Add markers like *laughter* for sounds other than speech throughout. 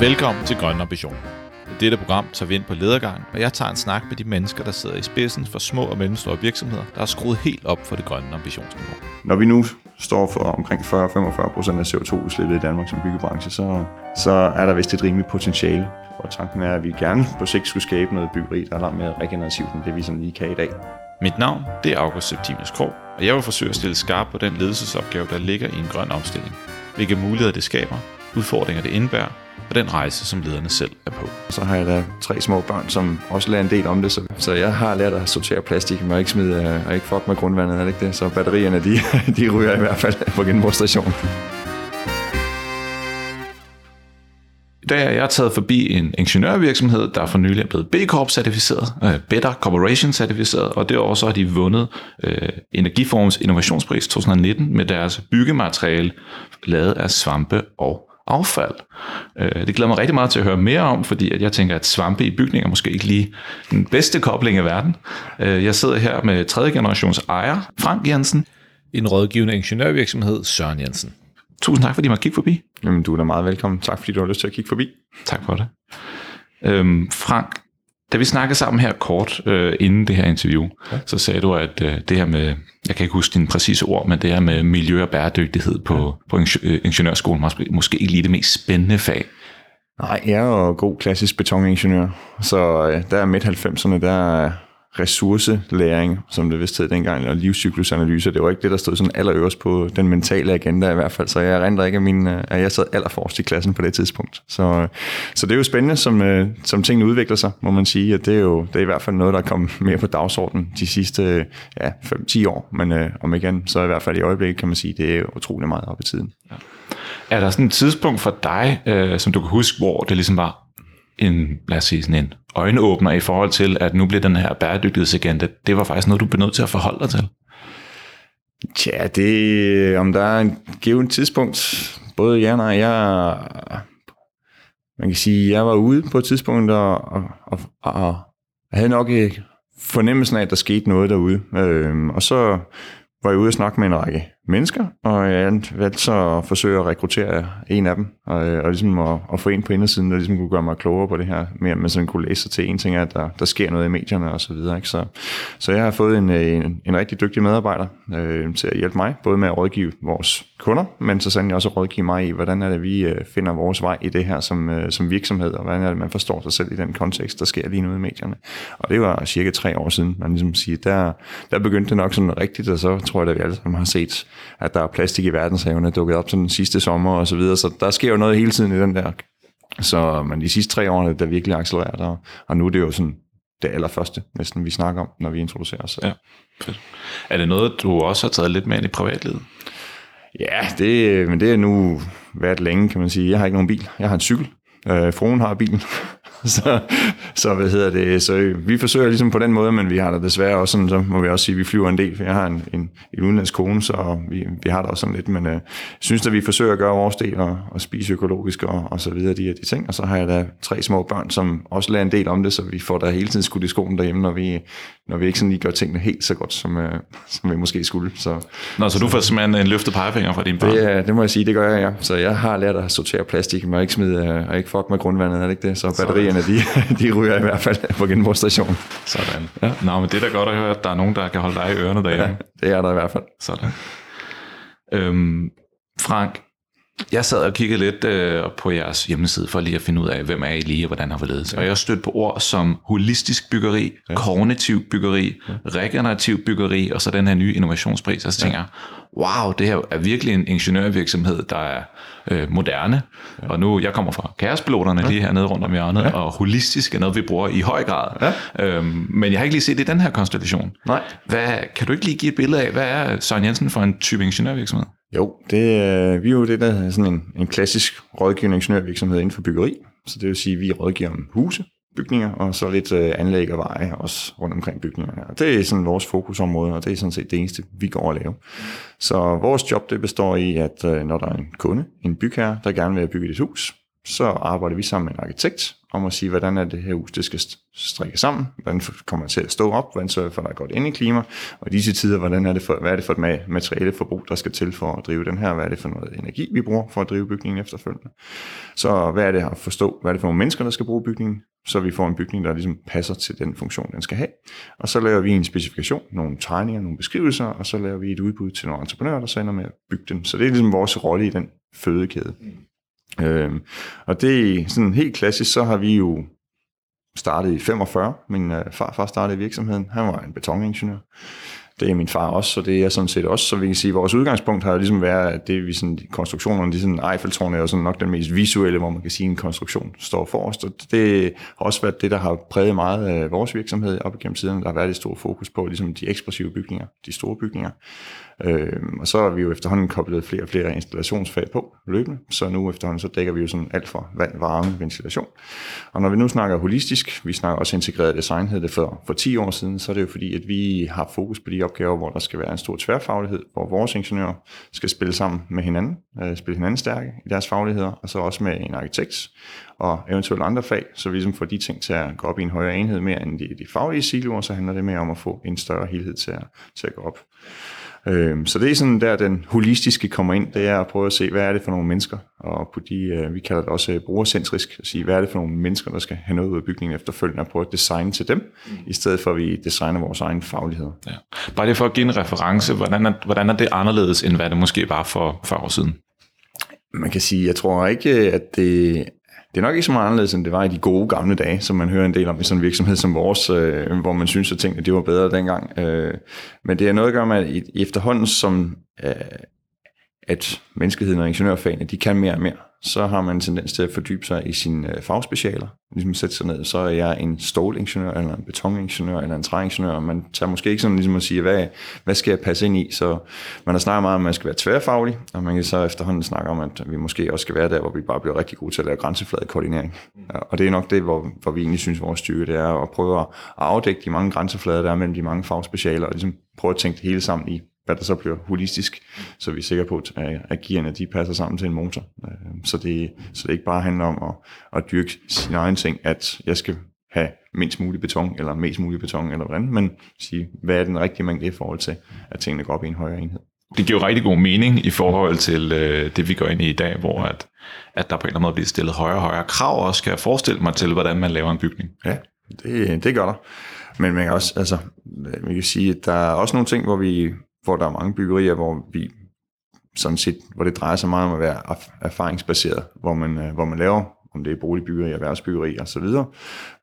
Velkommen til Grøn Ambition. I dette program tager vi ind på ledergang, og jeg tager en snak med de mennesker, der sidder i spidsen for små og mellemstore virksomheder, der har skruet helt op for det grønne ambitionsniveau. Når vi nu står for omkring 40-45 procent af CO2-udslippet i Danmark som byggebranche, så, så er der vist et rimeligt potentiale. Og tanken er, at vi gerne på sigt skulle skabe noget byggeri, der er langt mere regenerativt end det, vi sådan lige kan i dag. Mit navn det er August Septimius Krog, og jeg vil forsøge at stille skarp på den ledelsesopgave, der ligger i en grøn omstilling. Hvilke muligheder det skaber, udfordringer det indebærer, og den rejse, som lederne selv er på. Så har jeg da tre små børn, som også lærer en del om det, så, så jeg har lært at sortere plastik, men ikke smide og ikke fuck med grundvandet, er det ikke det? Så batterierne, de, *laughs* de ryger i hvert fald på genbrugsstationen. I dag er jeg taget forbi en ingeniørvirksomhed, der for nylig er blevet B Corp certificeret, uh, Better Corporation certificeret, og det år så har de vundet uh, Energiforms Innovationspris 2019 med deres byggemateriale lavet af svampe og affald. Uh, det glæder mig rigtig meget til at høre mere om, fordi at jeg tænker, at svampe i bygninger er måske ikke lige den bedste kobling i verden. Uh, jeg sidder her med tredje generations ejer, Frank Jensen, en rådgivende ingeniørvirksomhed, Søren Jensen. Tusind tak, fordi I måtte kigge forbi. Jamen, du er da meget velkommen. Tak, fordi du har lyst til at kigge forbi. Tak for det. Øhm, Frank, da vi snakkede sammen her kort øh, inden det her interview, ja. så sagde du, at øh, det her med, jeg kan ikke huske dine præcise ord, men det her med miljø og bæredygtighed på, ja. på ingeniørskolen måske, måske ikke lige det mest spændende fag. Nej, jeg er jo god klassisk betoningeniør, så øh, der er midt 90'erne, der ressourcelæring, som det vist hed dengang, og livscyklusanalyse. Det var ikke det, der stod sådan allerøverst på den mentale agenda i hvert fald. Så jeg render ikke, at, min, øh, at jeg sad allerforrest i klassen på det tidspunkt. Så, øh, så det er jo spændende, som, øh, som tingene udvikler sig, må man sige. At det er jo det er i hvert fald noget, der er kommet mere på dagsordenen de sidste ja, 5-10 år. Men øh, om igen, så i hvert fald i øjeblikket kan man sige, det er utrolig meget op i tiden. Ja. Er der sådan et tidspunkt for dig, øh, som du kan huske, hvor det ligesom var en, lad os sige, sådan en øjenåbner i forhold til, at nu bliver den her bæredygtighedsagenda, det var faktisk noget, du blev nødt til at forholde dig til? Tja, det, om der er en given tidspunkt, både ja og nej, jeg, man kan sige, jeg var ude på et tidspunkt, og, og, og, og havde nok øh, fornemmelsen af, at der skete noget derude. Øhm, og så var jeg ude og snakke med en række mennesker, og jeg valgte så at forsøge at rekruttere en af dem, og, øh, og ligesom at, at få en på indersiden, der ligesom kunne gøre mig klogere på det her, mere man sådan kunne læse sig til. En ting er, at der, der sker noget i medierne og så videre. Ikke? Så, så jeg har fået en, øh, en, en rigtig dygtig medarbejder øh, til at hjælpe mig, både med at rådgive vores kunder, men så sandelig også at rådgive mig i, hvordan er det, vi øh, finder vores vej i det her som, øh, som virksomhed, og hvordan er det, man forstår sig selv i den kontekst, der sker lige nu i medierne. Og det var cirka tre år siden, man ligesom siger, der, der begyndte det nok sådan rigtigt, og så tror jeg, at vi alle sammen har set, at der er plastik i verdenshavene dukket op sådan sidste sommer og så videre, så der sker jo noget hele tiden i den der. Så men de sidste tre år, der virkelig accelereret, og, og nu er det jo sådan det allerførste næsten, vi snakker om, når vi introducerer os. Ja, fedt. Er det noget, du også har taget lidt med ind i privatlivet? Ja, det, men det er nu været længe, kan man sige. Jeg har ikke nogen bil. Jeg har en cykel. Øh, fruen har bilen. *laughs* så, så, hvad hedder det, så vi forsøger ligesom på den måde, men vi har da desværre også sådan, så må vi også sige, at vi flyver en del, for jeg har en, en, en udenlandsk kone, så vi, vi har da også sådan lidt, men øh, synes at vi forsøger at gøre vores del og, og spise økologisk og, og så videre, de her de ting, og så har jeg da tre små børn, som også lærer en del om det, så vi får da hele tiden skudt i skolen derhjemme, når vi, når vi ikke sådan lige gør tingene helt så godt, som, øh, som vi måske skulle. Så, Nå, så du får simpelthen en løftet pegefinger fra dine børn? Det, det må jeg sige, det gør jeg, ja. Så jeg har lært at sortere plastik, men ikke smide, øh, og ikke fuck med grundvandet, er det ikke det? Så batterierne, de, *laughs* de ryger i hvert fald på genbrugsstationen. Sådan. Ja. Nå, men det er da godt at høre, at der er nogen, der kan holde dig i ørerne derhjemme. Ja, det er der i hvert fald. Sådan. Øhm, Frank, jeg sad og kiggede lidt øh, på jeres hjemmeside for lige at finde ud af, hvem er I lige, og hvordan har vi ledet. Ja. Og jeg stødte på ord som holistisk byggeri, ja. kognitiv byggeri, ja. regenerativ byggeri, og så den her nye innovationspris. Og så tænker jeg, wow, det her er virkelig en ingeniørvirksomhed, der er øh, moderne. Ja. Og nu, jeg kommer fra kaospiloterne ja. lige hernede rundt om hjørnet, ja. og holistisk er noget, vi bruger i høj grad. Ja. Øhm, men jeg har ikke lige set det i den her konstellation. Nej. Hvad, kan du ikke lige give et billede af, hvad er Søren Jensen for en type ingeniørvirksomhed? Jo, det, øh, vi er jo det, der er sådan en, en klassisk rådgivningsingeniørvirksomhed inden for byggeri. Så det vil sige, at vi rådgiver om huse, bygninger, og så lidt øh, anlæg og veje også rundt omkring bygningerne. Og det er sådan vores fokusområde, og det er sådan set det eneste, vi går og lave. Så vores job, det består i, at øh, når der er en kunde, en bygherre, der gerne vil bygge et hus, så arbejder vi sammen med en arkitekt om at sige, hvordan er det her hus, det skal strikke sammen, hvordan kommer det til at stå op, hvordan sørger for, at der er godt ind i klima, og i disse tider, hvordan er det for, hvad er det for et materialeforbrug, der skal til for at drive den her, hvad er det for noget energi, vi bruger for at drive bygningen efterfølgende. Så hvad er det at forstå, hvad er det for nogle mennesker, der skal bruge bygningen, så vi får en bygning, der ligesom passer til den funktion, den skal have. Og så laver vi en specifikation, nogle tegninger, nogle beskrivelser, og så laver vi et udbud til nogle entreprenører, der så ender med at bygge den. Så det er ligesom vores rolle i den fødekæde. Mm. Øh, og det er sådan helt klassisk, så har vi jo startet i 45. Min øh, farfar startede virksomheden. Han var en betoningeniør. Det er min far også, så det er sådan set også. Så vi kan sige, at vores udgangspunkt har jo ligesom været, at det vi sådan, konstruktionerne, de sådan, Eiffeltårn er jo sådan nok den mest visuelle, hvor man kan sige, at en konstruktion står forrest. Og det har også været det, der har præget meget af vores virksomhed op igennem tiden. Der har været et stort fokus på ligesom de ekspressive bygninger, de store bygninger. Øh, og så har vi jo efterhånden koblet flere og flere installationsfag på løbende, så nu efterhånden så dækker vi jo sådan alt fra vand, varme, ventilation. Og når vi nu snakker holistisk, vi snakker også integreret design, hed det for, for 10 år siden, så er det jo fordi, at vi har fokus på de opgaver, hvor der skal være en stor tværfaglighed, hvor vores ingeniører skal spille sammen med hinanden, øh, spille hinanden stærke i deres fagligheder, og så også med en arkitekt og eventuelt andre fag, så vi ligesom får de ting til at gå op i en højere enhed mere end de, de faglige siloer, så handler det mere om at få en større helhed til at, til at gå op. Øh, så det er sådan der, den holistiske kommer ind, det er at prøve at se, hvad er det for nogle mennesker, og på de, øh, vi kalder det også øh, brugercentrisk, at sige, hvad er det for nogle mennesker, der skal have noget ud af bygningen efterfølgende, og prøve at designe til dem, mm. i stedet for at vi designer vores egen faglighed. Ja. Bare det for at give en reference, hvordan er, hvordan er det anderledes, end hvad det måske var for 40 år siden? Man kan sige, jeg tror ikke, at det det er nok ikke så meget anderledes, end det var i de gode gamle dage, som man hører en del om i sådan en virksomhed som vores, øh, hvor man synes, at tingene det var bedre dengang. Øh, men det er noget at gøre med, at efterhånden som øh, at menneskeheden og ingeniørfagene, de kan mere og mere, så har man en tendens til at fordybe sig i sine øh, fagspecialer. Ligesom sætte sig ned, så er jeg en stålingeniør, eller en betoningeniør, eller en træingeniør. Man tager måske ikke sådan ligesom at sige, hvad, hvad skal jeg passe ind i? Så man har snakket meget om, at man skal være tværfaglig, og man kan så efterhånden snakke om, at vi måske også skal være der, hvor vi bare bliver rigtig gode til at lave grænsefladekoordinering. Og det er nok det, hvor, hvor vi egentlig synes, vores styrke det er at prøve at afdække de mange grænseflader, der er mellem de mange fagspecialer, og ligesom prøve at tænke det hele sammen i hvad der så bliver holistisk, så vi er sikre på, at gearne de passer sammen til en motor. Øh, så det, så det ikke bare handler om at, at dyrke sin egen ting, at jeg skal have mindst mulig beton, eller mest mulig beton, eller hvordan, men sige, hvad er den rigtige mængde i forhold til, at tingene går op i en højere enhed. Det giver jo rigtig god mening i forhold til øh, det, vi går ind i i dag, hvor at, at der på en eller anden måde bliver stillet højere og højere krav, og skal jeg forestille mig til, hvordan man laver en bygning. Ja, det, det gør der. Men man kan også, altså, man kan sige, at der er også nogle ting, hvor vi hvor der er mange byggerier, hvor vi sådan set, hvor det drejer sig meget om at være erfaringsbaseret, hvor man, øh, hvor man laver, om det er boligbyggeri, erhvervsbyggeri og så videre,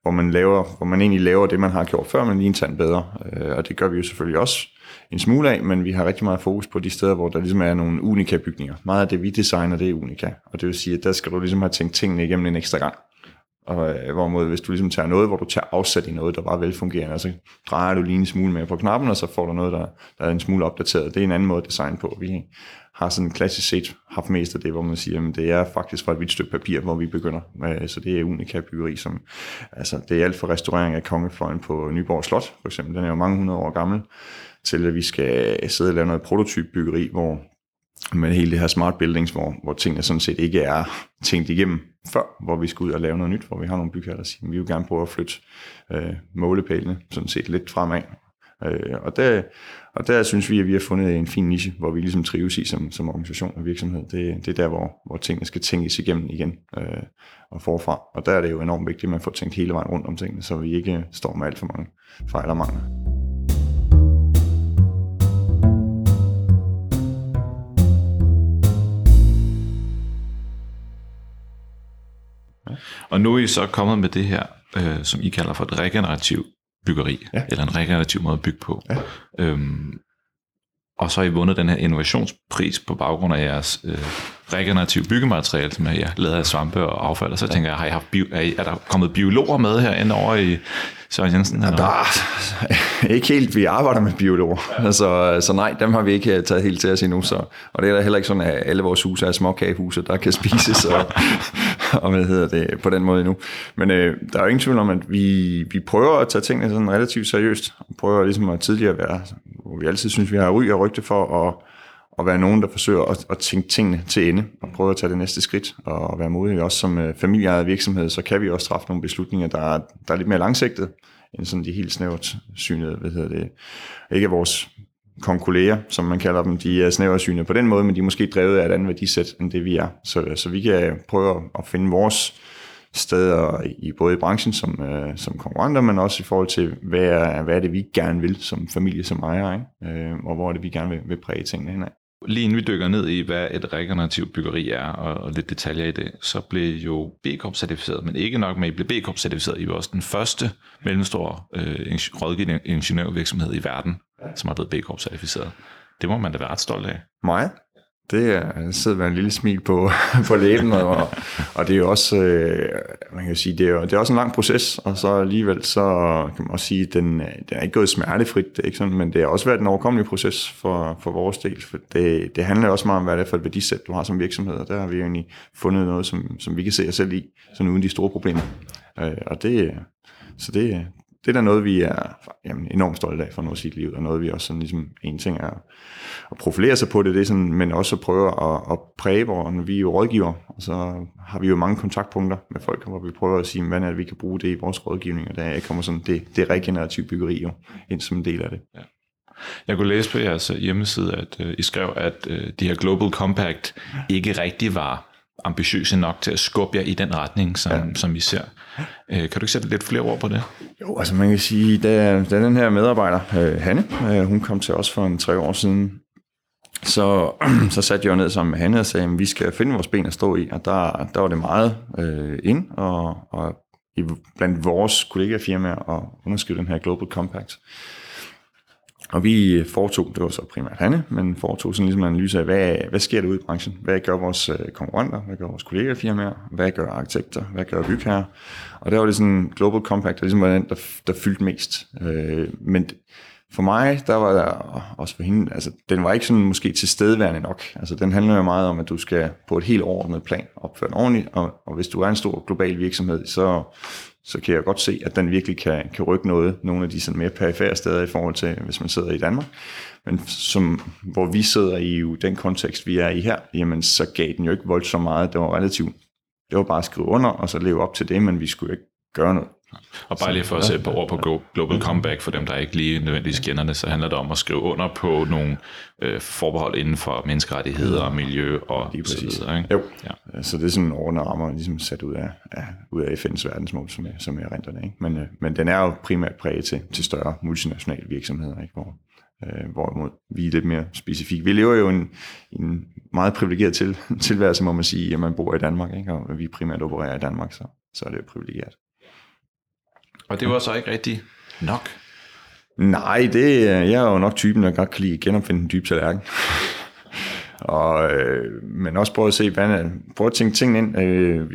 hvor man, laver, hvor man egentlig laver det, man har gjort før, men lige en tand bedre. Øh, og det gør vi jo selvfølgelig også en smule af, men vi har rigtig meget fokus på de steder, hvor der ligesom er nogle unika bygninger. Meget af det, vi designer, det er unika. Og det vil sige, at der skal du ligesom have tænkt tingene igennem en ekstra gang. Og øh, hvorimod, hvis du ligesom tager noget, hvor du tager afsat i noget, der var velfungerende, og så drejer du lige en smule mere på knappen, og så får du noget, der, der er en smule opdateret. Det er en anden måde at designe på. Vi har sådan klassisk set haft mest af det, hvor man siger, at det er faktisk fra et hvidt stykke papir, hvor vi begynder. Øh, så det er unika byggeri, som, altså det er alt for restaurering af kongefløjen på Nyborg Slot, for eksempel. Den er jo mange hundrede år gammel, til at vi skal sidde og lave noget prototypbyggeri, hvor med hele det her smart buildings, hvor, hvor tingene sådan set ikke er tænkt igennem før, hvor vi skal ud og lave noget nyt, hvor vi har nogle bygherrer, der siger, at vi vil gerne prøve at flytte øh, målepælene sådan set lidt fremad. Øh, og, der, og der synes vi, at vi har fundet en fin niche, hvor vi ligesom trives i som, som organisation og virksomhed. Det, det er der, hvor, hvor tingene skal tænkes igennem igen øh, og forfra. Og der er det jo enormt vigtigt, at man får tænkt hele vejen rundt om tingene, så vi ikke står med alt for mange fejl og mangler. Og nu er I så kommet med det her, øh, som I kalder for et regenerativ byggeri, ja. eller en regenerativ måde at bygge på. Ja. Øhm, og så har I vundet den her innovationspris på baggrund af jeres øh, regenerative byggemateriale, som er lavet af svampe og affald. Og så ja. tænker jeg, har I haft bio, er, I, er der kommet biologer med herinde over i Søren Jensen? Eller? Der, *laughs* ikke helt, vi arbejder med biologer. Ja. Altså, så nej, dem har vi ikke taget helt til os endnu. Så, og det er da heller ikke sådan, at alle vores huse er småkagehuse, der kan spises og, *laughs* *laughs* og hvad hedder det, på den måde endnu. Men øh, der er jo ingen tvivl om, at vi, vi prøver at tage tingene sådan relativt seriøst. og Prøver ligesom at tidligere være, hvor vi altid synes, vi har ry og rygte for at at være nogen, der forsøger at, at tænke tingene til ende, og prøve at tage det næste skridt, og være modige. Også som øh, familieejet virksomhed, så kan vi også træffe nogle beslutninger, der er, der er lidt mere langsigtet, end sådan de helt snævert synede, hvad hedder det, ikke vores konkolleger, som man kalder dem, de er snæversynede på den måde, men de er måske drevet af et andet værdisæt, end det vi er. Så, så vi kan prøve at finde vores steder i både i branchen som, øh, som konkurrenter, men også i forhold til, hvad er, hvad er det, vi gerne vil som familie, som ejer, ikke? Øh, og hvor er det, vi gerne vil, vil præge tingene henad. Lige inden vi dykker ned i, hvad et regenerativt byggeri er, og, og lidt detaljer i det, så blev jo B Corp certificeret, men ikke nok med, at I blev B Corp certificeret. I var også den første mellemstore øh, rådgivende ingeniørvirksomhed i verden, som er blevet B Corp certificeret. Det må man da være ret stolt af. Meget. Det er, sidder med en lille smil på, *laughs* på læben, og, og det er jo også, øh, man kan sige, det er, jo, det er også en lang proces, og så alligevel så kan man også sige, den, den er ikke gået smertefrit, det er ikke sådan, men det har også været en overkommelig proces for, for vores del, for det, det handler også meget om, hvad det er for et værdisæt, du har som virksomhed, og der har vi jo egentlig fundet noget, som, som vi kan se os selv i, sådan uden de store problemer. Øh, og det, så det, det er da noget, vi er jamen, enormt stolte af for noget sit liv, og noget vi også sådan ligesom, en ting er at profilere sig på det, det er sådan, men også at prøve at, at præge, hvor vi er jo rådgiver, og så har vi jo mange kontaktpunkter med folk, hvor vi prøver at sige, hvad er det, vi kan bruge det i vores rådgivning, og der kommer sådan det, det regenerative byggeri jo ind som en del af det. Ja. Jeg kunne læse på jeres hjemmeside, at uh, I skrev, at uh, de her Global Compact ikke rigtig var ambitiøse nok til at skubbe jer i den retning, som, ja. som vi ser. Øh, kan du ikke sætte lidt flere ord på det? Jo, altså man kan sige, da, da den her medarbejder, øh, Hanne, øh, hun kom til os for en tre år siden, så, *clears throat* så satte jeg ned sammen med Hanne og sagde, at vi skal finde vores ben at stå i, og der, der var det meget øh, ind, og, og i, blandt vores kollegafirmaer at underskrive den her Global Compact. Og vi øh, foretog, det var så primært Hanne, men foretog sådan ligesom en analyse af, hvad, hvad sker der ude i branchen? Hvad gør vores øh, konkurrenter? Hvad gør vores kollegafirmaer? Hvad gør arkitekter? Hvad gør bygherrer? Og der var det sådan Global Compact, der ligesom var den, der, der fyldte mest. Øh, men for mig, der var der, også for hende, altså den var ikke sådan måske tilstedeværende nok. Altså den handler jo meget om, at du skal på et helt overordnet plan opføre den ordentligt, og, og hvis du er en stor global virksomhed, så, så kan jeg godt se, at den virkelig kan, kan rykke noget, nogle af de sådan mere perifære steder i forhold til, hvis man sidder i Danmark. Men som, hvor vi sidder i jo, den kontekst, vi er i her, jamen så gav den jo ikke voldsomt meget. Det var relativt, det var bare at skrive under, og så leve op til det, men vi skulle ikke gøre noget. Og bare lige for at sætte på ord på Global Comeback, for dem, der ikke lige nødvendigvis kender det, så handler det om at skrive under på nogle øh, forbehold inden for menneskerettigheder og miljø og så videre. Ikke? Jo, ja. så det er sådan en ordnet rammer, ligesom sat ud af, af, ud af FN's verdensmål, som, jeg, som jeg renter det. Ikke? Men, øh, men den er jo primært præget til, til større multinationale virksomheder, ikke? hvor øh, hvorimod vi er lidt mere specifikke. Vi lever jo en, en meget privilegeret til, *laughs* tilværelse, må man sige, at man bor i Danmark, ikke? og vi primært opererer i Danmark, så, så er det jo privilegeret. Og det var så ikke rigtigt nok? Nej, det, øh, jeg er jo nok typen, der godt kan lide at genopfinde den dybe tallerken. *laughs* og, øh, men også prøve at se, hvad, prøve at tænke tingene ind øh,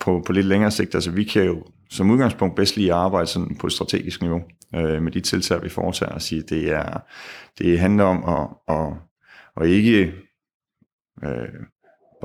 på, på lidt længere sigt. Altså vi kan jo som udgangspunkt bedst lige arbejde sådan på et strategisk niveau øh, med de tiltag, vi foretager og sige, det er det handler om at, at, at ikke øh,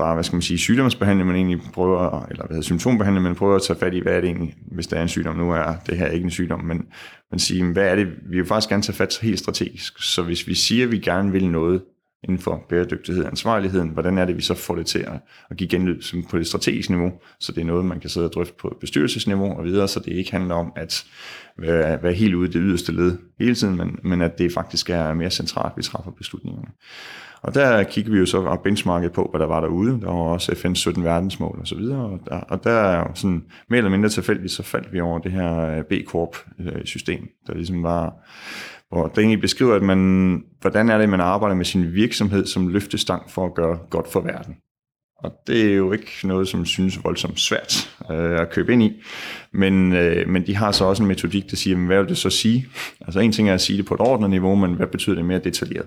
bare, hvad skal man sige, sygdomsbehandling, man egentlig prøver, eller hvad hedder, symptombehandling, man prøver at tage fat i, hvad er det egentlig, hvis der er en sygdom. Nu er det her ikke en sygdom, men man siger, hvad er det, vi vil faktisk gerne tage fat helt strategisk. Så hvis vi siger, at vi gerne vil noget inden for bæredygtighed og ansvarligheden, hvordan er det, vi så får det til at, at give genlyd på det strategiske niveau, så det er noget, man kan sidde og drøfte på bestyrelsesniveau og videre, så det ikke handler om at være, være helt ude i det yderste led hele tiden, men, men at det faktisk er mere centralt, vi træffer beslutningerne. Og der kiggede vi jo så og benchmarket på, hvad der var derude. Der var også FN's 17 verdensmål og så videre. Og der, og der er sådan mere eller mindre tilfældigt, så faldt vi over det her øh, B-Corp-system, øh, der ligesom var, hvor det egentlig beskriver, at man, hvordan er det, man arbejder med sin virksomhed som løftestang for at gøre godt for verden. Og det er jo ikke noget, som synes voldsomt svært øh, at købe ind i. Men, øh, men de har så også en metodik, der siger, hvad vil det så sige? Altså en ting er at sige det på et ordentligt niveau, men hvad betyder det mere detaljeret?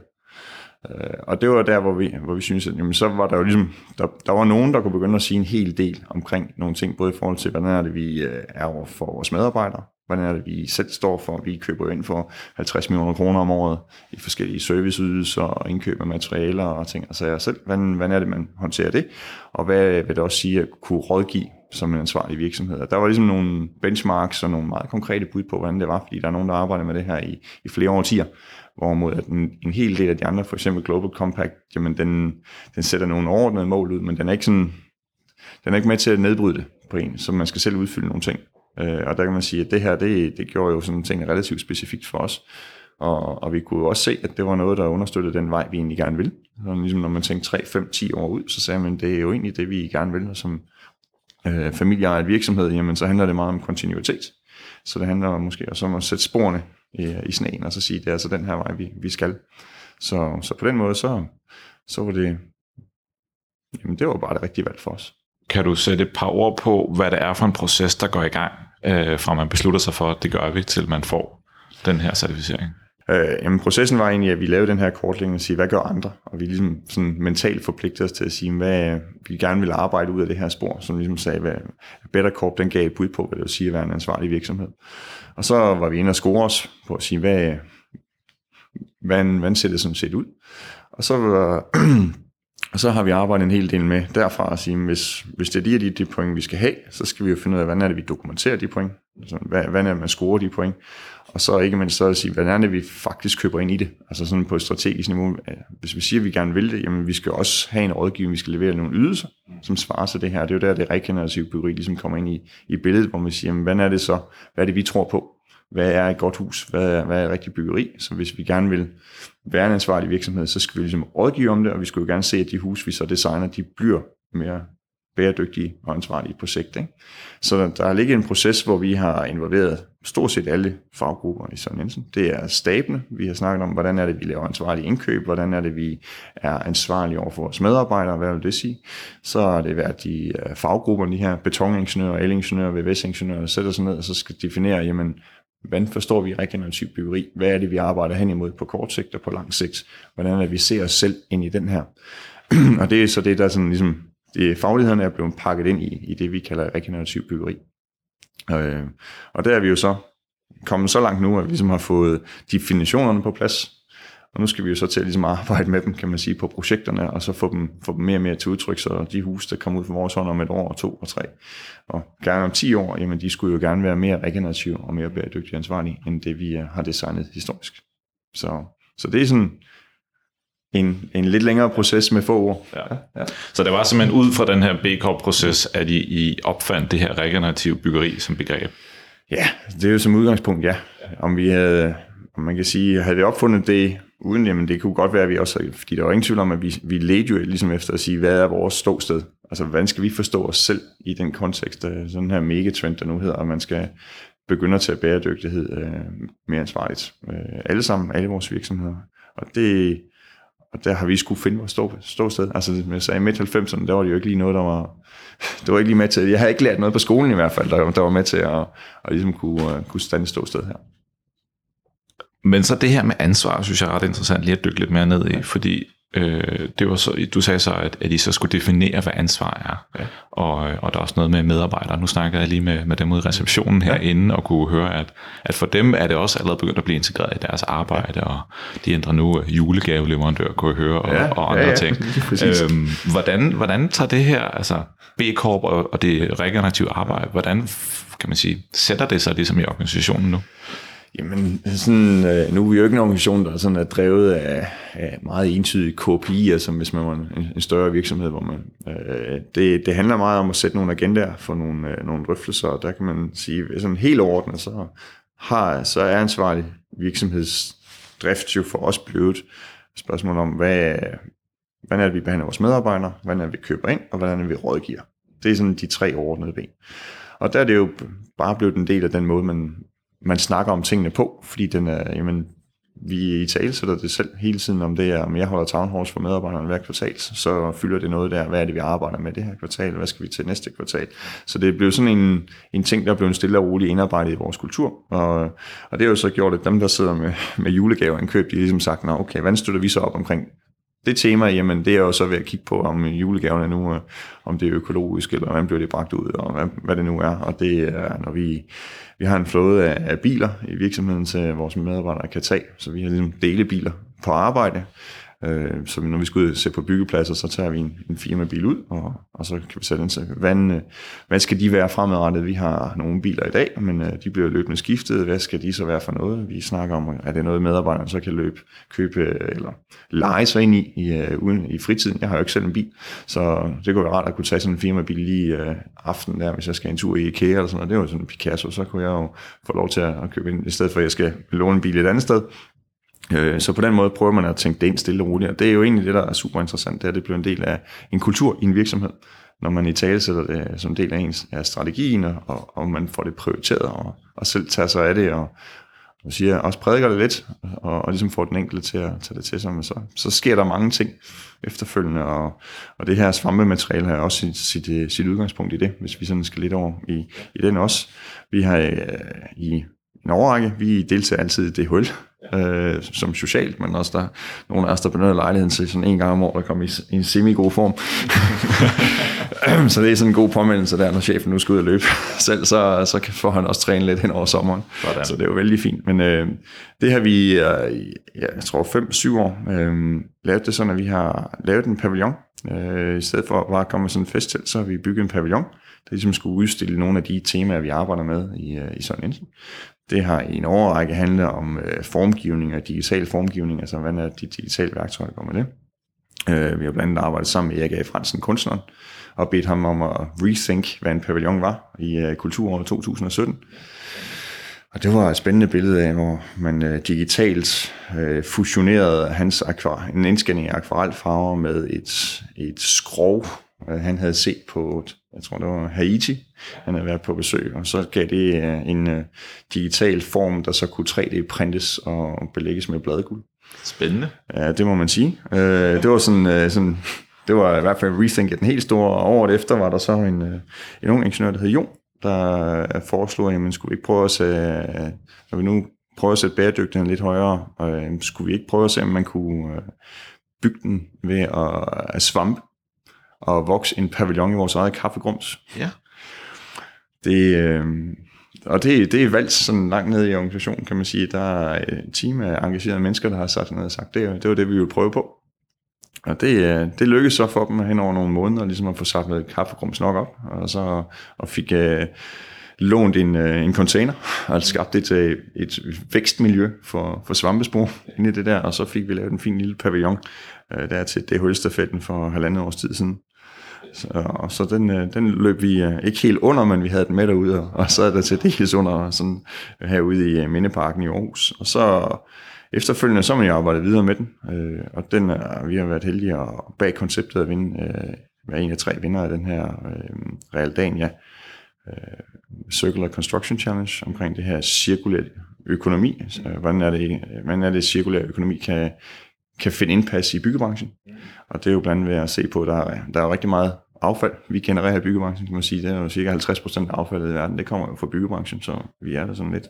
Øh, og det var der, hvor vi, hvor vi synes, at jamen, så var der jo ligesom, der, der var nogen, der kunne begynde at sige en hel del omkring nogle ting, både i forhold til, hvordan er det, vi øh, er over for vores medarbejdere, Hvordan er det, vi selv står for? Vi køber ind for 50 millioner kroner om året i forskellige serviceydelser og indkøb af materialer og ting. Altså jeg selv, hvordan, hvordan er det, man håndterer det? Og hvad vil det også sige at kunne rådgive som en ansvarlig virksomhed? Og der var ligesom nogle benchmarks og nogle meget konkrete bud på, hvordan det var, fordi der er nogen, der arbejder med det her i, i flere årtier hvorimod at en, en hel del af de andre, for eksempel Global Compact, jamen den, den sætter nogle overordnede mål ud, men den er ikke sådan, den er ikke med til at nedbryde det på en, så man skal selv udfylde nogle ting. Øh, og der kan man sige, at det her, det, det gjorde jo sådan ting relativt specifikt for os. Og, og vi kunne også se, at det var noget, der understøttede den vej, vi egentlig gerne vil. Så ligesom når man tænkte 3, 5, 10 år ud, så sagde man, det er jo egentlig det, vi gerne vil. Og som øh, familieejet virksomhed, jamen så handler det meget om kontinuitet. Så det handler måske også om at sætte sporene i, i sneen, og så sige, det er altså den her vej, vi, vi skal. Så, så på den måde, så, så var det, jamen det var bare det rigtige valg for os. Kan du sætte et par ord på, hvad det er for en proces, der går i gang, øh, fra man beslutter sig for, at det gør vi, til man får den her certificering? Øh, jamen, processen var egentlig, at vi lavede den her kortlægning og sige, hvad gør andre? Og vi ligesom sådan mentalt forpligtede os til at sige, hvad øh, vi gerne ville arbejde ud af det her spor, som ligesom sagde, hvad Better Corp, den gav et bud på, hvad det vil sige at være en ansvarlig virksomhed. Og så var vi inde og score os på at sige, hvad, øh, hvordan, hvordan ser det sådan set ud? Og så, *clears throat* og så har vi arbejdet en hel del med derfra at sige, hvis, hvis det er de, de, de point, vi skal have, så skal vi jo finde ud af, hvordan er det, vi dokumenterer de point? Altså, hvad, hvordan er det, man scorer de point? Og så ikke mindst så at sige, hvordan er det, vi faktisk køber ind i det? Altså sådan på et strategisk niveau. Øh, hvis vi siger, at vi gerne vil det, jamen vi skal også have en rådgivning, vi skal levere nogle ydelser, som svarer til det her. Det er jo der, det regenerative byggeri ligesom kommer ind i, i billedet, hvor man siger, jamen, hvad er det så? Hvad er det, vi tror på? Hvad er et godt hus? Hvad er, hvad er et rigtigt byggeri? Så hvis vi gerne vil være en ansvarlig virksomhed, så skal vi ligesom rådgive om det, og vi skulle jo gerne se, at de hus, vi så designer, de bliver mere bæredygtige og ansvarlige på sigt. Ikke? Så der, der er ligget en proces, hvor vi har involveret stort set alle faggrupper i Søren Jensen. Det er stabene. Vi har snakket om, hvordan er det, vi laver ansvarlige indkøb, hvordan er det, vi er ansvarlige over for vores medarbejdere, hvad vil det sige. Så har det været de øh, faggrupper, de her betoningeniører, elingeniører, VVS-ingeniører, der sætter sig ned og så skal definere, jamen, hvordan forstår vi regenerativ byggeri? Hvad er det, vi arbejder hen imod på kort sigt og på lang sigt? Hvordan er det, vi ser os selv ind i den her? *clears throat* og det er så det, der sådan ligesom det, faglighederne er blevet pakket ind i, i det, vi kalder regenerativ byggeri. Øh, og der er vi jo så kommet så langt nu, at vi ligesom har fået definitionerne på plads, og nu skal vi jo så til at ligesom arbejde med dem, kan man sige, på projekterne, og så få dem, få dem mere og mere til udtryk, så de huse, der kommer ud fra vores hånd om et år, og to og tre, og gerne om 10 år, jamen de skulle jo gerne være mere regenerative og mere bæredygtige ansvarlige, end det vi har designet historisk. Så, så det er sådan en, en lidt længere proces med få ord. Ja, ja. Så det var simpelthen ud fra den her B proces at I, I opfandt det her regenerative byggeri som begreb? Ja, det er jo som udgangspunkt, ja. Om vi havde, om man kan sige, havde vi opfundet det uden, jamen det kunne godt være, at vi også, fordi der var ingen tvivl om, at vi, vi ledte jo ligesom efter at sige, hvad er vores ståsted? Altså, hvordan skal vi forstå os selv i den kontekst, øh, sådan her megatrend, der nu hedder, at man skal begynde at tage bæredygtighed øh, mere ansvarligt. Øh, alle sammen, alle vores virksomheder. Og det, og der har vi skulle finde vores stå, ståsted. Altså, som jeg sagde, midt 90'erne, der var det jo ikke lige noget, der var... Det var ikke lige med til... Jeg havde ikke lært noget på skolen i hvert fald, der, der var med til at, at ligesom kunne, uh, kunne stande ståsted her. Men så det her med ansvar, synes jeg er ret interessant lige at dykke lidt mere ned i, fordi Øh, det var så, du sagde så, at, at I så skulle definere, hvad ansvar er. Ja. Og, og der er også noget med medarbejdere. Nu snakker jeg lige med, med dem ude i receptionen herinde, ja. og kunne høre, at, at for dem er det også allerede begyndt at blive integreret i deres arbejde, ja. og de ændrer nu julegaveleverandør, kunne jeg høre, og, ja. og andre ja, ja. ting. *laughs* øhm, hvordan, hvordan tager det her, altså B-Corp og, og det regenerative arbejde, hvordan kan man sige, sætter det sig ligesom i organisationen nu? Jamen, sådan, øh, nu er vi jo ikke en organisation, der sådan er drevet af, af meget entydige KPI'er, som hvis man var en, en større virksomhed, hvor man, øh, det, det handler meget om at sætte nogle agendaer for nogle, øh, nogle drøftelser, og der kan man sige, sådan helt overordnet, så, har, så er ansvarlig virksomhedsdrift jo for os blevet spørgsmål om, hvad, hvordan er det, vi behandler vores medarbejdere, hvordan er det, vi køber ind, og hvordan er det, vi rådgiver. Det er sådan de tre overordnede ben. Og der er det jo bare blevet en del af den måde, man, man snakker om tingene på, fordi den er, jamen, vi i tale sætter det selv hele tiden, om det er, om jeg holder town halls for medarbejderne hver kvartal, så fylder det noget der, hvad er det, vi arbejder med det her kvartal, hvad skal vi til næste kvartal. Så det blev sådan en, en ting, der blev en stille og rolig indarbejdet i vores kultur, og, og det har jo så gjort, at dem, der sidder med, med julegaver indkøb, de har ligesom sagt, Nå, okay, hvordan støtter vi så op omkring det tema, jamen det er jo så ved at kigge på, om julegaverne nu, øh, om det er økologisk, eller hvordan bliver det bragt ud, og hvad, hvad det nu er. Og det er, når vi, vi har en flåde af, af biler i virksomheden, så vores medarbejdere kan tage, så vi har ligesom delebiler på arbejde, Øh, så når vi skal ud og se på byggepladser, så tager vi en, en firmabil ud, og, og så kan vi sætte ind til, hvad, hvad skal de være fremadrettet? Vi har nogle biler i dag, men øh, de bliver løbende skiftet. Hvad skal de så være for noget? Vi snakker om, er det noget medarbejderne så kan løbe, købe øh, eller lege sig ind i, i, øh, uden, i fritiden. Jeg har jo ikke selv en bil, så det kunne være rart at kunne tage sådan en firmabil lige uh, aften der, hvis jeg skal en tur i IKEA eller sådan noget. Det var sådan en Picasso, så kunne jeg jo få lov til at, at købe ind, i stedet for at jeg skal låne en bil et andet sted. Øh, så på den måde prøver man at tænke det ind stille og roligt, og det er jo egentlig det, der er super interessant, det er, at det bliver en del af en kultur i en virksomhed, når man i tale sætter det som del af ens af strategien, og, og man får det prioriteret, og, og selv tager sig af det, og, og siger, også prædiker det lidt, og, og ligesom får den enkelte til at tage det til sig, men så, så sker der mange ting efterfølgende, og, og det her svampemateriale har også sit, sit, sit udgangspunkt i det, hvis vi sådan skal lidt over i, i den også. Vi har øh, i en overrække, vi deltager altid i det hul, øh, som socialt, men også der nogle af os, der benytter lejligheden til sådan en gang om året, der kommer i, i en semi-god form. *laughs* så det er sådan en god påmeldelse der, når chefen nu skal ud og løbe *laughs* selv, så, så får han også træne lidt hen over sommeren. Sådan. Så det er jo vældig fint. Men øh, det har vi, øh, ja, jeg tror 5-7 år, øh, lavet det sådan, at vi har lavet en pavillon. Øh, I stedet for at bare komme med sådan en festtelt, så har vi bygget en pavillon, der ligesom skulle udstille nogle af de temaer, vi arbejder med i, øh, i sådan en. Det har i en overrække handlet om øh, formgivning og digital formgivning, altså hvad er de digitale værktøjer, der kommer med det. Øh, vi har blandt andet arbejdet sammen med Erik A. Fransen, kunstneren, og bedt ham om at rethink, hvad en pavillon var i øh, kulturåret 2017. Og det var et spændende billede af, hvor man øh, digitalt øh, fusionerede hans akvar, en indskænding af akvarelfarver med et, et skrov, han havde set på, jeg tror det var Haiti, han havde været på besøg, og så gav det øh, en uh, digital form, der så kunne 3D-printes og belægges med bladguld. Spændende. Ja, det må man sige. Det var sådan, sådan det var i hvert fald Rethink den helt store, og året efter var der så en, en ung ingeniør, der hed Jon, der foreslog, at man skulle ikke prøve at se, når vi nu prøver at sætte bæredygtigheden lidt højere, uh, skulle vi ikke prøve at se, om man kunne bygge den ved at, at svampe og vokse en pavillon i vores eget kaffegrums. Ja. Det, øh, og det, det er valgt sådan langt ned i organisationen, kan man sige. Der er et team af engagerede mennesker, der har sat ned og sagt, det, det var det, vi ville prøve på. Og det, øh, det lykkedes så for dem hen over nogle måneder, ligesom at få samlet kaffegrums nok op, og så og fik uh, lånt en, uh, en container, og skabt et, et vækstmiljø for, for svampespor inde i det der, og så fik vi lavet en fin lille pavillon uh, der til det hulstafetten for halvandet års tid siden. Så, så den, øh, den løb vi øh, ikke helt under, men vi havde den med derude, og, og sad der til dels under sådan, herude i øh, Mindeparken i Aarhus. Og så efterfølgende, så har man jo arbejdet videre med den, øh, og den er, vi har været heldige at bag konceptet at vinde, øh, være en af tre vinder af den her øh, Realdania øh, Circular Construction Challenge omkring det her cirkulære økonomi. Altså, hvordan er det, hvordan er det cirkulær økonomi kan, kan finde indpas i byggebranchen. Og det er jo blandt andet ved at se på, at der er, der er rigtig meget affald, vi genererer i byggebranchen, kan man sige. Det er jo cirka 50% af affaldet i verden, det kommer jo fra byggebranchen, så vi er der sådan lidt.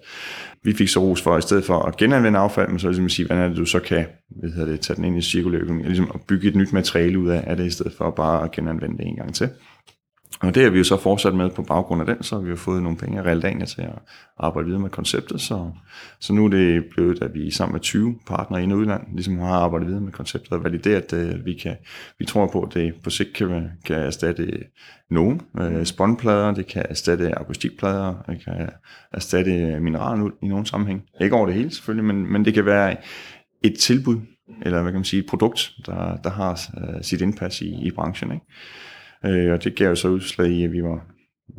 Vi fik så ros for, at i stedet for at genanvende affald, men så ligesom at sige, hvordan er det, du så kan hvad hedder det, tage den ind i cirkulær økonomi, ligesom at bygge et nyt materiale ud af, af det, i stedet for bare at genanvende det en gang til. Og det har vi jo så fortsat med på baggrund af den, så har vi jo fået nogle penge af Realdania til at arbejde videre med konceptet. Så, så nu er det blevet, at vi sammen med 20 partnere i udland ligesom har arbejdet videre med konceptet og valideret, øh, at vi, kan, vi tror på, at det på sigt kan, kan erstatte nogen øh, spåndplader, det kan erstatte akustikplader, det kan erstatte mineraluld i nogen sammenhæng. Ikke over det hele selvfølgelig, men, men det kan være et tilbud, eller hvad kan man sige, et produkt, der, der har uh, sit indpas i, i branchen. Ikke? Øh, og det gav jo så udslag i, at vi var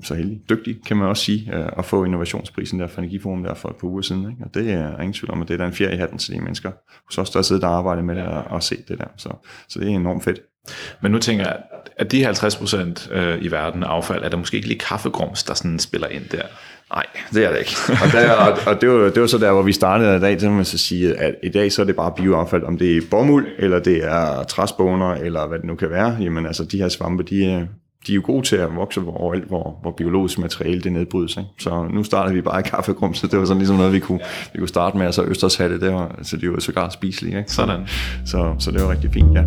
så heldige, dygtige, kan man også sige, øh, at få innovationsprisen der fra Energiforum der for et par uger siden. Ikke? Og det er ingen tvivl om, at det er der en fjerde i hatten til de mennesker hos os, der har siddet og arbejdet med det og, og set det der. Så, så det er enormt fedt. Men nu tænker jeg, at de 50% øh, i verden affald, er der måske ikke lige kaffegrums, der sådan spiller ind der? Nej, det er det ikke. *laughs* Og, der, og, og det, var, det var så der, hvor vi startede i dag, så man så sige, at i dag så er det bare bioaffald, om det er bomuld, eller det er træsboner, eller hvad det nu kan være. Jamen altså, de her svampe, de, de er jo gode til at vokse overalt, hvor, hvor biologisk materiale det nedbrydes. Ikke? Så nu starter vi bare i kaffegrum, så det var sådan ligesom noget, vi kunne, vi kunne starte med. Og så Østershatte, det var, så de var sågar spiselige. Ikke? Sådan. Så, så det var rigtig fint, ja.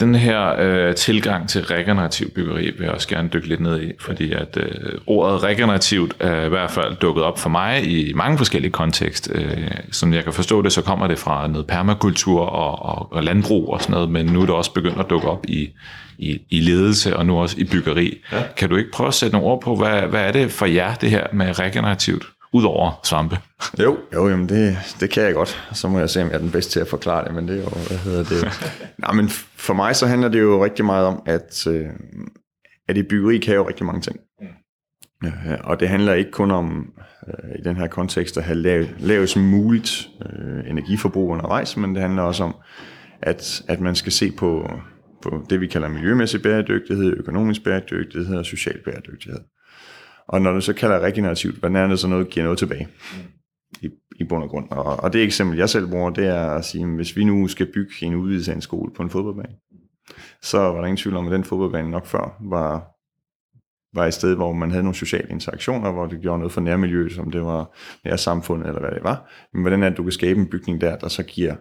Den her øh, tilgang til regenerativ byggeri vil jeg også gerne dykke lidt ned i, fordi at øh, ordet regenerativt er i hvert fald dukket op for mig i mange forskellige kontekst. Øh, som jeg kan forstå det, så kommer det fra noget permakultur og, og, og landbrug og sådan noget, men nu er det også begyndt at dukke op i, i, i ledelse og nu også i byggeri. Ja. Kan du ikke prøve at sætte nogle ord på, hvad, hvad er det for jer, det her med regenerativt? Udover svampe. Jo, jo jamen det, det kan jeg godt. Så må jeg se, om jeg er den bedste til at forklare det, men det er jo, hvad hedder det? *laughs* Nej, men for mig så handler det jo rigtig meget om, at, øh, at i byggeri kan jo rigtig mange ting. Mm. Og det handler ikke kun om, øh, i den her kontekst, at have lav, lavest muligt øh, energiforbrug undervejs, men det handler også om, at, at man skal se på, på det, vi kalder miljømæssig bæredygtighed, økonomisk bæredygtighed og social bæredygtighed. Og når du så kalder regenerativt, hvordan er det så noget, giver noget tilbage? I, i bund og grund. Og, og det eksempel, jeg selv bruger, det er at sige, hvis vi nu skal bygge en udvidelse af en skole på en fodboldbane, så var der ingen tvivl om, at den fodboldbane nok før var, var et sted, hvor man havde nogle sociale interaktioner, hvor det gjorde noget for nærmiljøet, som det var nær samfundet, eller hvad det var. Men hvordan er det, du kan skabe en bygning der, der så giver,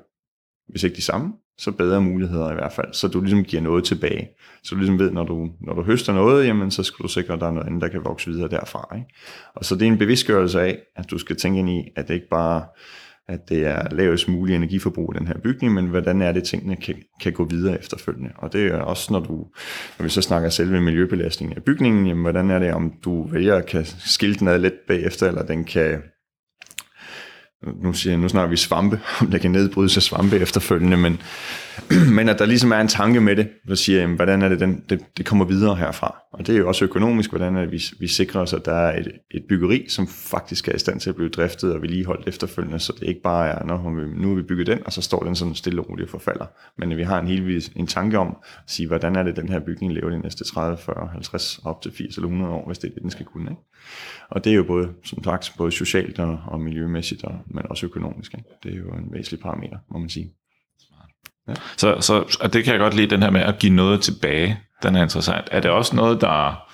hvis ikke de samme, så bedre muligheder i hvert fald, så du ligesom giver noget tilbage. Så du ligesom ved, når du, når du høster noget, jamen så skal du sikre, at der er noget andet, der kan vokse videre derfra. Ikke? Og så det er en bevidstgørelse af, at du skal tænke ind i, at det ikke bare at det er lavest mulig energiforbrug i den her bygning, men hvordan er det, tingene kan, kan gå videre efterfølgende. Og det er også, når, du, når vi så snakker selve miljøbelastningen af bygningen, jamen, hvordan er det, om du vælger at kan skille den ad lidt bagefter, eller den kan nu, siger, nu snakker vi svampe, *laughs* om der kan nedbrydes af svampe efterfølgende, men, *clears throat* men at der ligesom er en tanke med det, der siger, jamen, hvordan er det, den, det, det kommer videre herfra. Og det er jo også økonomisk, hvordan er det, vi, vi sikrer os, at der er et, et byggeri, som faktisk er i stand til at blive driftet og vedligeholdt efterfølgende, så det ikke bare er, når vi, nu har vi bygget den, og så står den sådan stille og roligt og forfalder. Men at vi har en hel en tanke om at sige, hvordan er det, den her bygning lever de næste 30, 40, 50, op til 80 eller 100 år, hvis det er det, den skal kunne. Ikke? Og det er jo både, som sagt, både socialt og, og miljømæssigt, og, men også økonomisk. Ikke? Det er jo en væsentlig parameter, må man sige. Ja. Så, så og det kan jeg godt lide, den her med at give noget tilbage. Den er interessant. Er det også noget, der...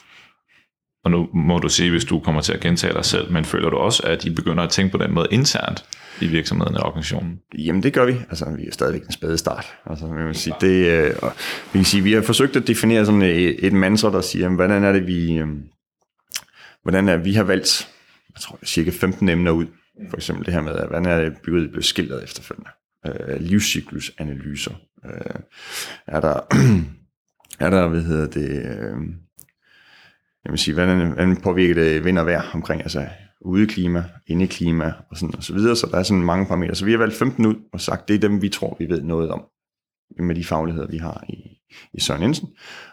Og nu må du sige, hvis du kommer til at gentage dig selv, men føler du også, at I begynder at tænke på den måde internt i virksomheden og organisationen? Jamen det gør vi. Altså vi er stadigvæk en spæde start. Altså, vi, vil sige, det, øh, vi, kan sige, vi har forsøgt at definere sådan et, et mantra, der siger, hvordan er det, vi, øh, hvordan er, vi har valgt, jeg tror, cirka 15 emner ud. For eksempel det her med, hvordan er det byggeriet blev skildret efterfølgende. Øh, livscyklusanalyser. Øh, er der, *clears throat* er der, hvad hedder det, øh, jeg vil sige, hvordan, hvordan påvirker det vind og vejr omkring, altså udeklima, indeklima og, sådan, og så videre, så der er sådan mange parametre. Så vi har valgt 15 ud og sagt, det er dem, vi tror, vi ved noget om med de fagligheder, vi har i, i Søren Jensen.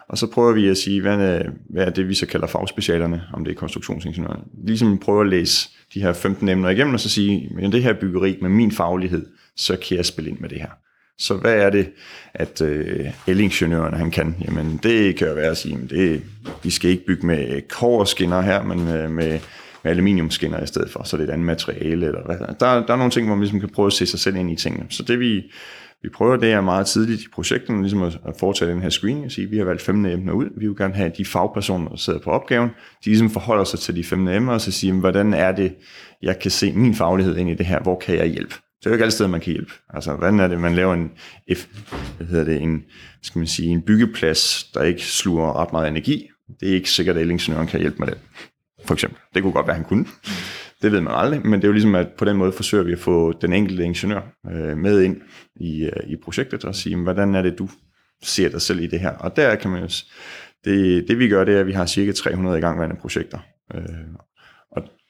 Og så prøver vi at sige, hvad er, hvad er det, vi så kalder fagspecialerne, om det er konstruktionsingeniører. Ligesom prøver at læse de her 15 emner igennem, og så sige, men det her byggeri med min faglighed, så kan jeg spille ind med det her. Så hvad er det, at øh, elingeniøren han kan? Jamen det kan jo være at sige, at det, vi skal ikke bygge med øh, kåreskinner her, men øh, med, med aluminiumskinner i stedet for, så det er et andet materiale. Eller hvad. Der, der er nogle ting, hvor man ligesom kan prøve at se sig selv ind i tingene. Så det vi, vi prøver det er meget tidligt i projekten, ligesom at, at foretage den her screening og sige, at vi har valgt fem emner ud. Vi vil gerne have de fagpersoner, der sidder på opgaven, de ligesom forholder sig til de fem emner og så siger, hvordan er det, jeg kan se min faglighed ind i det her, hvor kan jeg hjælpe? Det er jo ikke alle steder, man kan hjælpe. Altså, hvordan er det, man laver en, F, hvad hedder det, en, skal man sige, en byggeplads, der ikke sluger ret meget energi? Det er ikke sikkert, at elingeniøren kan hjælpe med det. For eksempel. Det kunne godt være, han kunne. Det ved man aldrig, men det er jo ligesom, at på den måde forsøger vi at få den enkelte ingeniør øh, med ind i, øh, i projektet og sige, hvordan er det, du ser dig selv i det her? Og der kan man jo, det, det vi gør, det er, at vi har cirka 300 igangværende projekter. Øh,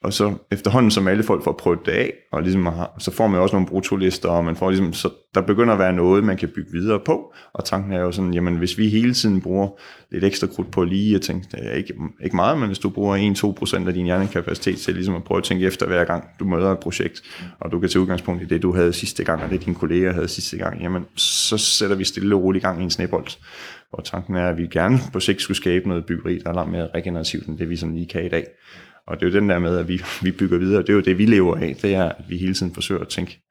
og så efterhånden, som alle folk får prøvet det af, og ligesom har, så får man også nogle brutolister, og man får ligesom, så der begynder at være noget, man kan bygge videre på. Og tanken er jo sådan, jamen hvis vi hele tiden bruger lidt ekstra krudt på lige jeg tænke, det er ikke, ikke meget, men hvis du bruger 1-2% af din hjernekapacitet til ligesom at prøve at tænke efter hver gang, du møder et projekt, og du kan tage udgangspunkt i det, du havde sidste gang, og det dine kolleger havde sidste gang, jamen så sætter vi stille og roligt i gang i en snebold. Og tanken er, at vi gerne på sigt skulle skabe noget byggeri, der er langt mere regenerativt end det, vi sådan lige kan i dag. Og det er jo den der med, at vi, vi bygger videre, det er jo det, vi lever af, det er, at vi hele tiden forsøger at tænke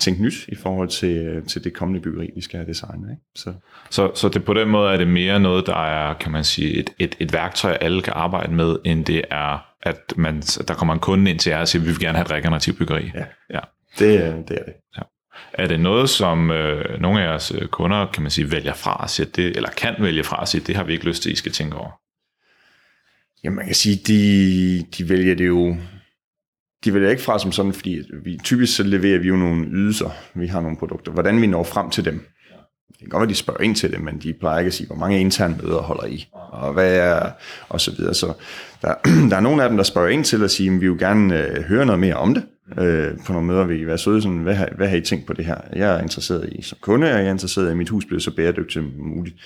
tænke nyt i forhold til, til det kommende byggeri, vi skal have designet. Ikke? Så. Så, så det, på den måde er det mere noget, der er, kan man sige, et, et, et værktøj, alle kan arbejde med, end det er, at man, der kommer en kunde ind til jer og siger, at vi vil gerne have et regenerativt byggeri. Ja, ja. Det, det er det. Ja. Er det noget, som øh, nogle af jeres kunder, kan man sige, vælger fra og siger, det, eller kan vælge fra og sige, det har vi ikke lyst til, I skal tænke over? Jamen, man kan sige, de, de vælger det jo de vælger ikke fra som sådan, fordi vi typisk så leverer vi jo nogle ydelser, vi har nogle produkter. Hvordan vi når frem til dem. Det kan godt være, de spørger ind til det, men de plejer ikke at sige, hvor mange interne møder holder I, og hvad er, og så videre. Så der, *clears throat* der er nogle af dem, der spørger ind til at sige, at vi vil gerne øh, høre noget mere om det. Øh, på nogle møder vil I være søde, sådan, hvad, har, hvad har I tænkt på det her? Jeg er interesseret i som kunde, og jeg er interesseret i, at mit hus bliver så bæredygtigt som muligt.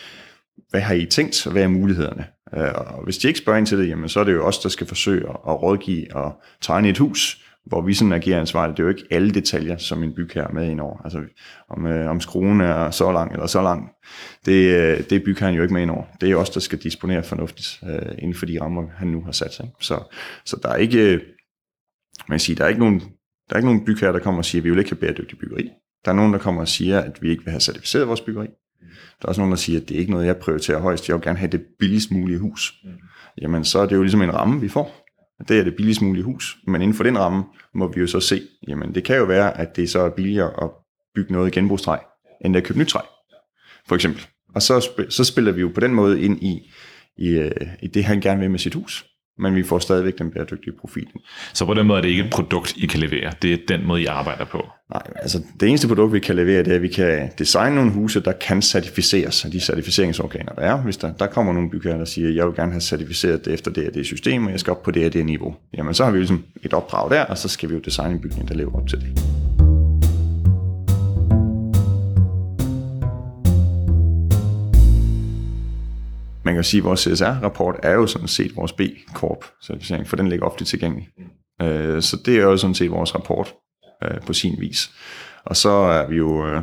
Hvad har I tænkt, og hvad er mulighederne? Øh, og hvis de ikke spørger ind til det, jamen, så er det jo os, der skal forsøge at rådgive og tegne et hus, hvor vi sådan agerer ansvarligt. Det er jo ikke alle detaljer, som en bygherre er med ind over. Altså, om, øh, om skruen er så lang eller så lang, det, øh, det er bygherren jo ikke med ind over. Det er os, der skal disponere fornuftigt øh, inden for de rammer, han nu har sat sig. Så, så der er ikke, øh, man siger, der er ikke nogen, der er ikke nogen bygherre, der kommer og siger, at vi vil ikke have bæredygtig byggeri. Der er nogen, der kommer og siger, at vi ikke vil have certificeret vores byggeri. Der er også nogen, der siger, at det er ikke noget, jeg prioriterer højst. Jeg vil gerne have det billigst mulige hus. Mm. Jamen, så er det jo ligesom en ramme, vi får. Det er det billigst mulige hus. Men inden for den ramme må vi jo så se, jamen det kan jo være, at det så er billigere at bygge noget i genbrugstræ, end at købe nyt træ, for eksempel. Og så, så spiller vi jo på den måde ind i, i, øh, i det, han gerne vil med sit hus men vi får stadigvæk den bæredygtige profil. Så på den måde er det ikke et produkt, I kan levere. Det er den måde, I arbejder på. Nej, altså det eneste produkt, vi kan levere, det er, at vi kan designe nogle huse, der kan certificeres af de certificeringsorganer, der er. Hvis der, der kommer nogle bygherrer, der siger, jeg vil gerne have certificeret det efter det og det system, og jeg skal op på det og det niveau. Jamen så har vi ligesom et opdrag der, og så skal vi jo designe en bygning, der lever op til det. Man kan sige, at vores CSR-rapport er jo sådan set vores B-Corp-certificering, for den ligger ofte tilgængelig. Mm. Så det er jo sådan set vores rapport øh, på sin vis. Og så er vi jo, øh,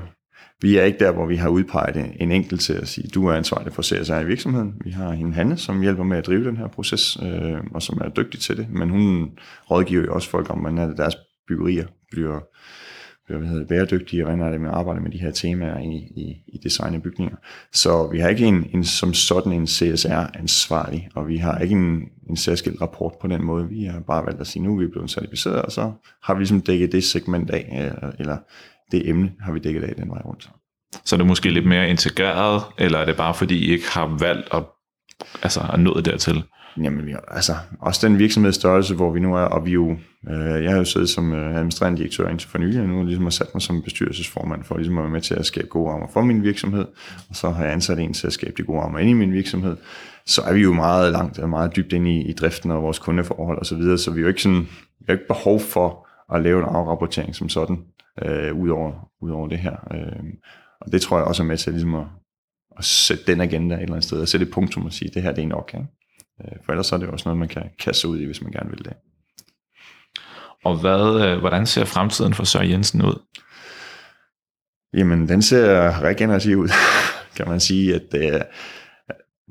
vi er ikke der, hvor vi har udpeget en enkelt til at sige, du er ansvarlig for CSR i virksomheden. Vi har en Hanne, som hjælper med at drive den her proces, øh, og som er dygtig til det, men hun rådgiver jo også folk om, hvordan deres byggerier bliver hvad hedder det, bæredygtige, og hvordan er det med at arbejde med de her temaer i, i, i design af bygninger. Så vi har ikke en, en som sådan en CSR-ansvarlig, og vi har ikke en, en særskilt rapport på den måde. Vi har bare valgt at sige, nu er vi blevet certificeret, og så har vi ligesom dækket det segment af, eller, eller det emne har vi dækket af den vej rundt. Så er det måske lidt mere integreret, eller er det bare fordi I ikke har valgt at, altså, at nå dertil? Jamen, vi, altså, også den virksomhedsstørrelse, hvor vi nu er, og vi jo, øh, jeg har jo siddet som øh, administrerende direktør indtil for nylig, og nu ligesom har sat mig som bestyrelsesformand for ligesom at være med til at skabe gode rammer for min virksomhed, og så har jeg ansat en til at skabe de gode rammer ind i min virksomhed, så er vi jo meget langt og meget dybt ind i, i driften og vores kundeforhold og så videre, så vi har jo ikke sådan, vi har ikke behov for at lave en afrapportering som sådan, øh, ud, over, ud over det her. Øh, og det tror jeg også er med til ligesom at, at sætte den agenda et eller andet sted, og sætte et punktum og sige, det her det er nok, ikke? Øh, for ellers er det også noget, man kan kaste ud i, hvis man gerne vil det. Og hvad, øh, hvordan ser fremtiden for Søren Jensen ud? Jamen, den ser regenerativ ud, *laughs* kan man sige. At det,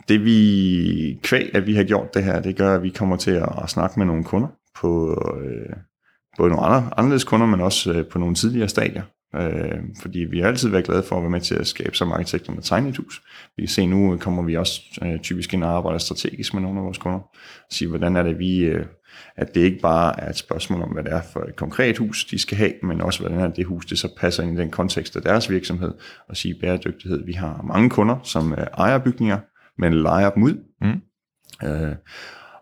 det vi kvæg, at vi har gjort det her, det gør, at vi kommer til at, snakke med nogle kunder på øh, både nogle andre, anderledes kunder, men også øh, på nogle tidligere stadier. Øh, fordi vi har altid været glade for at være med til at skabe som arkitekter med tegne et hus. Vi kan se nu, kommer vi også øh, typisk ind og arbejder strategisk med nogle af vores kunder. Sige, hvordan er det vi, øh, at det ikke bare er et spørgsmål om, hvad det er for et konkret hus, de skal have, men også hvordan er det hus, det så passer ind i den kontekst af deres virksomhed. Og sige bæredygtighed. Vi har mange kunder, som øh, ejer bygninger, men leger dem ud. Mm. Øh,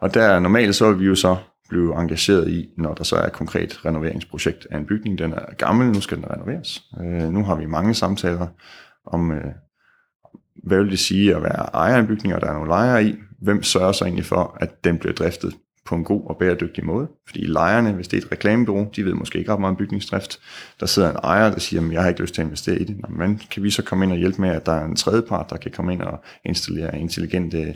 og der normalt så er vi jo så blive engageret i, når der så er et konkret renoveringsprojekt af en bygning. Den er gammel, nu skal den renoveres. Øh, nu har vi mange samtaler om, øh, hvad vil det sige at være ejer af en bygning, og der er nogle lejere i. Hvem sørger så egentlig for, at den bliver driftet på en god og bæredygtig måde. Fordi lejerne, hvis det er et reklamebureau, de ved måske ikke ret meget om bygningsdrift. Der sidder en ejer, der siger, at jeg har ikke lyst til at investere i det. Men kan vi så komme ind og hjælpe med, at der er en tredjepart, der kan komme ind og installere intelligente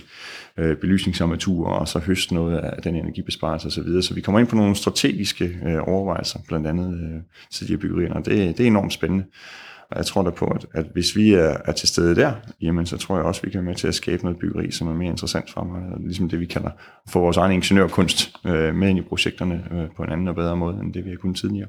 øh, belysningsarmaturer, og så høste noget af den energibesparelse osv. Så, så vi kommer ind på nogle strategiske øh, overvejelser, blandt andet øh, til de her byggerier, og det, det er enormt spændende. Og jeg tror da på, at, at hvis vi er, er til stede der, jamen så tror jeg også, at vi kan være med til at skabe noget byggeri, som er mere interessant for mig. Ligesom det, vi kalder for vores egen ingeniørkunst øh, med ind i projekterne øh, på en anden og bedre måde, end det vi har kunnet tidligere.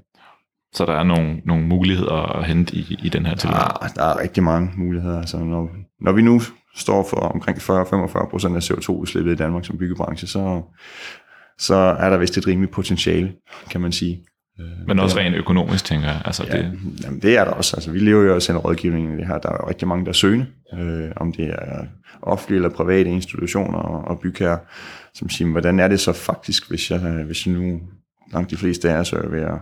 Så der er nogle, nogle muligheder at hente i, i den her tilgang. Der, der er rigtig mange muligheder. Altså, når, når vi nu står for omkring 40-45 procent af CO2-udslippet i Danmark som byggebranche, så, så er der vist et rimeligt potentiale, kan man sige. Men også rent økonomisk, tænker jeg. Altså, Ja, det, jamen det er der også. Altså, vi lever jo også af en rådgivning i det her. Der er jo rigtig mange, der søger, øh, om det er offentlige eller private institutioner og, og bygherrer, som siger, hvordan er det så faktisk, hvis jeg, hvis jeg nu langt de fleste af os er ved at,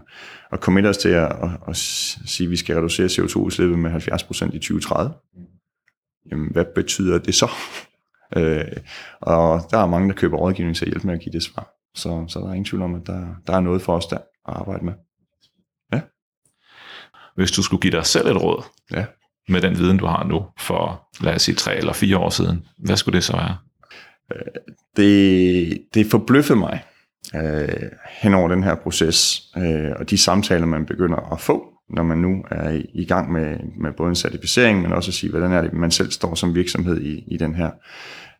at committe os til at, at, at sige, at vi skal reducere CO2-udslippet med 70% i 2030. Jamen, hvad betyder det så? *laughs* Øh, og der er mange, der køber rådgivning til at hjælpe med at give det svar. Så, så der er ingen tvivl om, at der, der er noget for os der at arbejde med. hvis du skulle give dig selv et råd Ja. med den viden, du har nu, for lad os sige tre eller fire år siden, hvad skulle det så være? det, det forbløffede mig øh, hen over den her proces, øh, og de samtaler, man begynder at få, når man nu er i, gang med, med både en certificering, men også at sige, hvordan er det, man selv står som virksomhed i, i den her,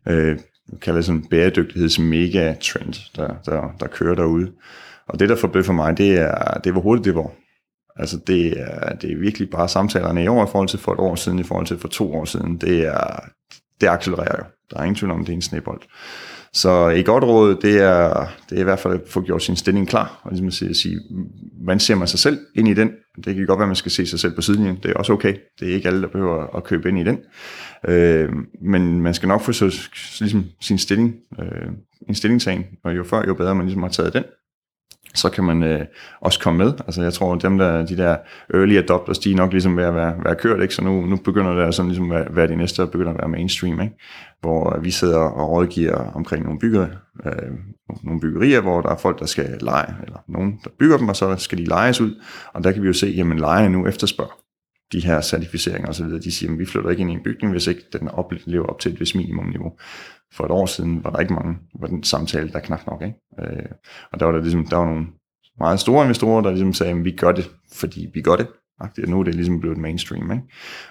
øh, kalder det sådan bæredygtigheds megatrend, der, der, der kører derude. Og det, der forbløffer mig, det er, det er hvor hurtigt det var. Altså det er, det er virkelig bare samtalerne i år i forhold til for et år siden, i forhold til for to år siden. Det er, det accelererer jo. Der er ingen tvivl om, det er en snebold. Så et godt råd, det er, det er i hvert fald at få gjort sin stilling klar, og ligesom at sige, at sige, hvordan ser man sig selv ind i den? Det kan godt være, at man skal se sig selv på sidelinjen, det er også okay. Det er ikke alle, der behøver at købe ind i den. Øh, men man skal nok få så, ligesom sin stilling, øh, en stillingtagen, og jo før, jo bedre man ligesom har taget den, så kan man øh, også komme med. Altså jeg tror, dem der, de der early adopters, de er nok ligesom ved at være, være kørt, ikke? så nu, nu begynder det sådan ligesom at være de næste, der begynder at være mainstream, ikke? hvor øh, vi sidder og rådgiver omkring nogle, bygger, øh, nogle byggerier, hvor der er folk, der skal lege, eller nogen, der bygger dem, og så skal de lejes ud, og der kan vi jo se, jamen lejerne nu efterspørger de her certificeringer osv., de siger, at vi flytter ikke ind i en bygning, hvis ikke den lever op til et vis minimumniveau. For et år siden var der ikke mange, var den samtale, der knap nok. Ikke? Øh, og der var der, ligesom, der var nogle meget store investorer, der ligesom sagde, at vi gør det, fordi vi gør det. Og nu er det ligesom blevet mainstream. Ikke?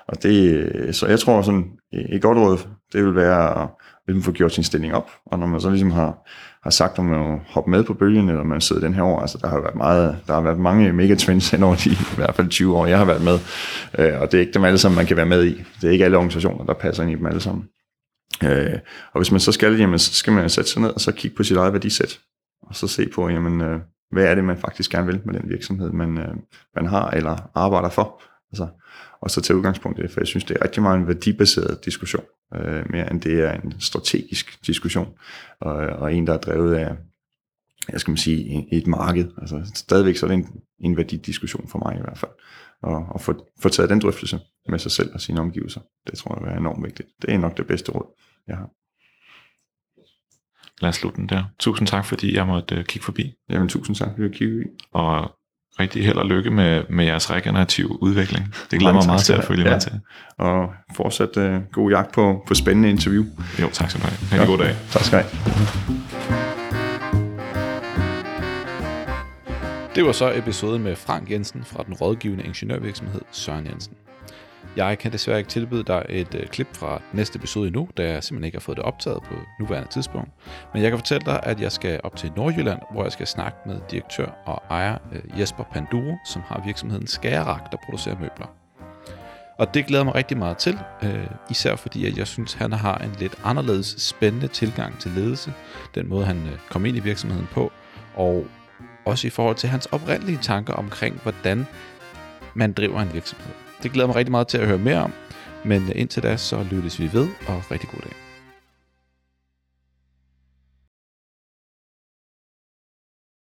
Og det, øh, så jeg tror sådan, et godt råd, det vil være at ligesom få gjort sin stilling op, og når man så ligesom har, har sagt, om man hoppe med på bølgen, eller man sidder den her år, altså der har været meget, der har været mange megatrends hen over de i hvert fald 20 år, jeg har været med, øh, og det er ikke dem alle sammen, man kan være med i. Det er ikke alle organisationer, der passer ind i dem alle sammen. Øh, og hvis man så skal, jamen, så skal man sætte sig ned og så kigge på sit eget værdisæt, og så se på, jamen, øh, hvad er det, man faktisk gerne vil med den virksomhed, man, øh, man har eller arbejder for. Altså, og så tage udgangspunkt i det, for jeg synes, det er rigtig meget en værdibaseret diskussion, øh, mere end det er en strategisk diskussion, og, og en, der er drevet af, jeg skal man sige, et marked. Altså stadigvæk så er det en, en værdidiskussion for mig i hvert fald. Og, og få, få taget den drøftelse med sig selv og sine omgivelser, det tror jeg er enormt vigtigt. Det er nok det bedste råd, jeg har. Lad os slutte den der. Tusind tak, fordi jeg måtte uh, kigge forbi. Jamen tusind tak, fordi du kiggede i. Og rigtig held og lykke med, med jeres regenerative udvikling. Det glæder mig meget til at følge ja. med til. Og fortsat uh, god jagt på, på spændende interview. Jo, tak skal du have. Ha' en ja. god dag. Tak skal du have. Det var så episoden med Frank Jensen fra den rådgivende ingeniørvirksomhed Søren Jensen. Jeg kan desværre ikke tilbyde dig et øh, klip fra næste episode endnu, da jeg simpelthen ikke har fået det optaget på nuværende tidspunkt. Men jeg kan fortælle dig, at jeg skal op til Nordjylland, hvor jeg skal snakke med direktør og ejer øh, Jesper Panduro, som har virksomheden Skagerak, der producerer møbler. Og det glæder mig rigtig meget til, øh, især fordi at jeg synes, han har en lidt anderledes spændende tilgang til ledelse, den måde han øh, kom ind i virksomheden på, og også i forhold til hans oprindelige tanker omkring, hvordan man driver en virksomhed. Det glæder mig rigtig meget til at høre mere om, men indtil da så lyttes vi ved, og rigtig god dag.